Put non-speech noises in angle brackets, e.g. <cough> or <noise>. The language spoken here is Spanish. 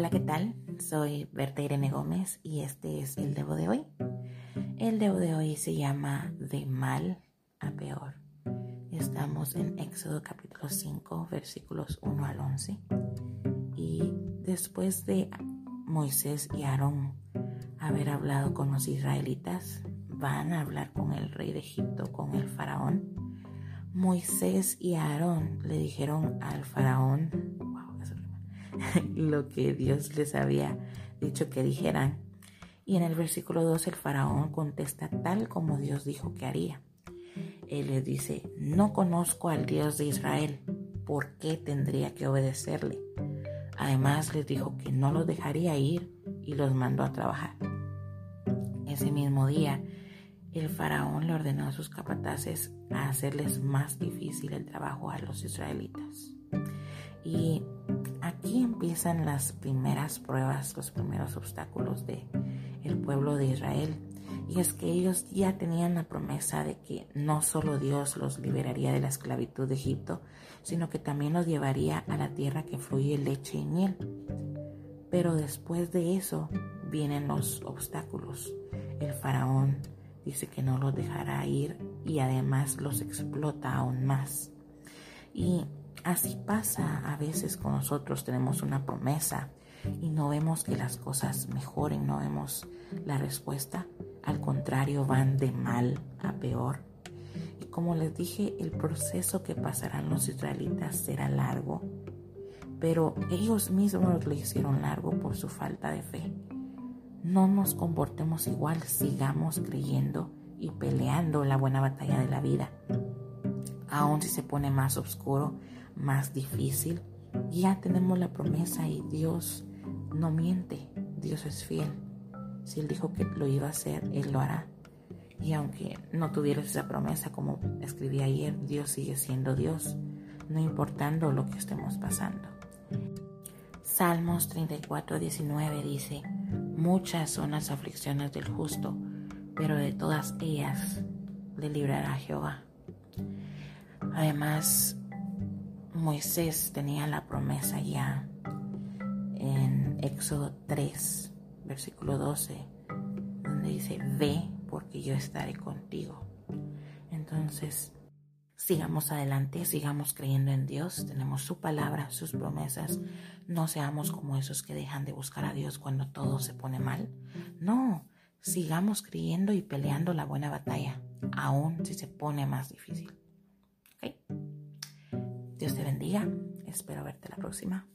Hola, ¿qué tal? Soy Berta Irene Gómez y este es el Debo de hoy. El Debo de hoy se llama De mal a peor. Estamos en Éxodo capítulo 5, versículos 1 al 11. Y después de Moisés y Aarón haber hablado con los israelitas, van a hablar con el rey de Egipto, con el faraón. Moisés y Aarón le dijeron al faraón <laughs> lo que Dios les había dicho que dijeran. Y en el versículo 2 el faraón contesta tal como Dios dijo que haría. Él les dice, no conozco al Dios de Israel, ¿por qué tendría que obedecerle? Además les dijo que no los dejaría ir y los mandó a trabajar. Ese mismo día, el faraón le ordenó a sus capataces a hacerles más difícil el trabajo a los israelitas. Y aquí empiezan las primeras pruebas, los primeros obstáculos de el pueblo de Israel. Y es que ellos ya tenían la promesa de que no solo Dios los liberaría de la esclavitud de Egipto, sino que también los llevaría a la tierra que fluye leche y miel. Pero después de eso vienen los obstáculos. El faraón dice que no los dejará ir y además los explota aún más. Y Así pasa a veces con nosotros, tenemos una promesa y no vemos que las cosas mejoren, no vemos la respuesta. Al contrario, van de mal a peor. Y como les dije, el proceso que pasarán los israelitas será largo, pero ellos mismos lo hicieron largo por su falta de fe. No nos comportemos igual, sigamos creyendo y peleando la buena batalla de la vida. Aún si se pone más oscuro, más difícil, ya tenemos la promesa y Dios no miente, Dios es fiel. Si Él dijo que lo iba a hacer, Él lo hará. Y aunque no tuvieras esa promesa, como escribí ayer, Dios sigue siendo Dios, no importando lo que estemos pasando. Salmos 34, 19 dice, muchas son las aflicciones del justo, pero de todas ellas le librará Jehová. Además, Moisés tenía la promesa ya en Éxodo 3, versículo 12, donde dice, ve porque yo estaré contigo. Entonces, sigamos adelante, sigamos creyendo en Dios, tenemos su palabra, sus promesas. No seamos como esos que dejan de buscar a Dios cuando todo se pone mal. No, sigamos creyendo y peleando la buena batalla, aun si se pone más difícil. Dios te bendiga. Espero verte la próxima.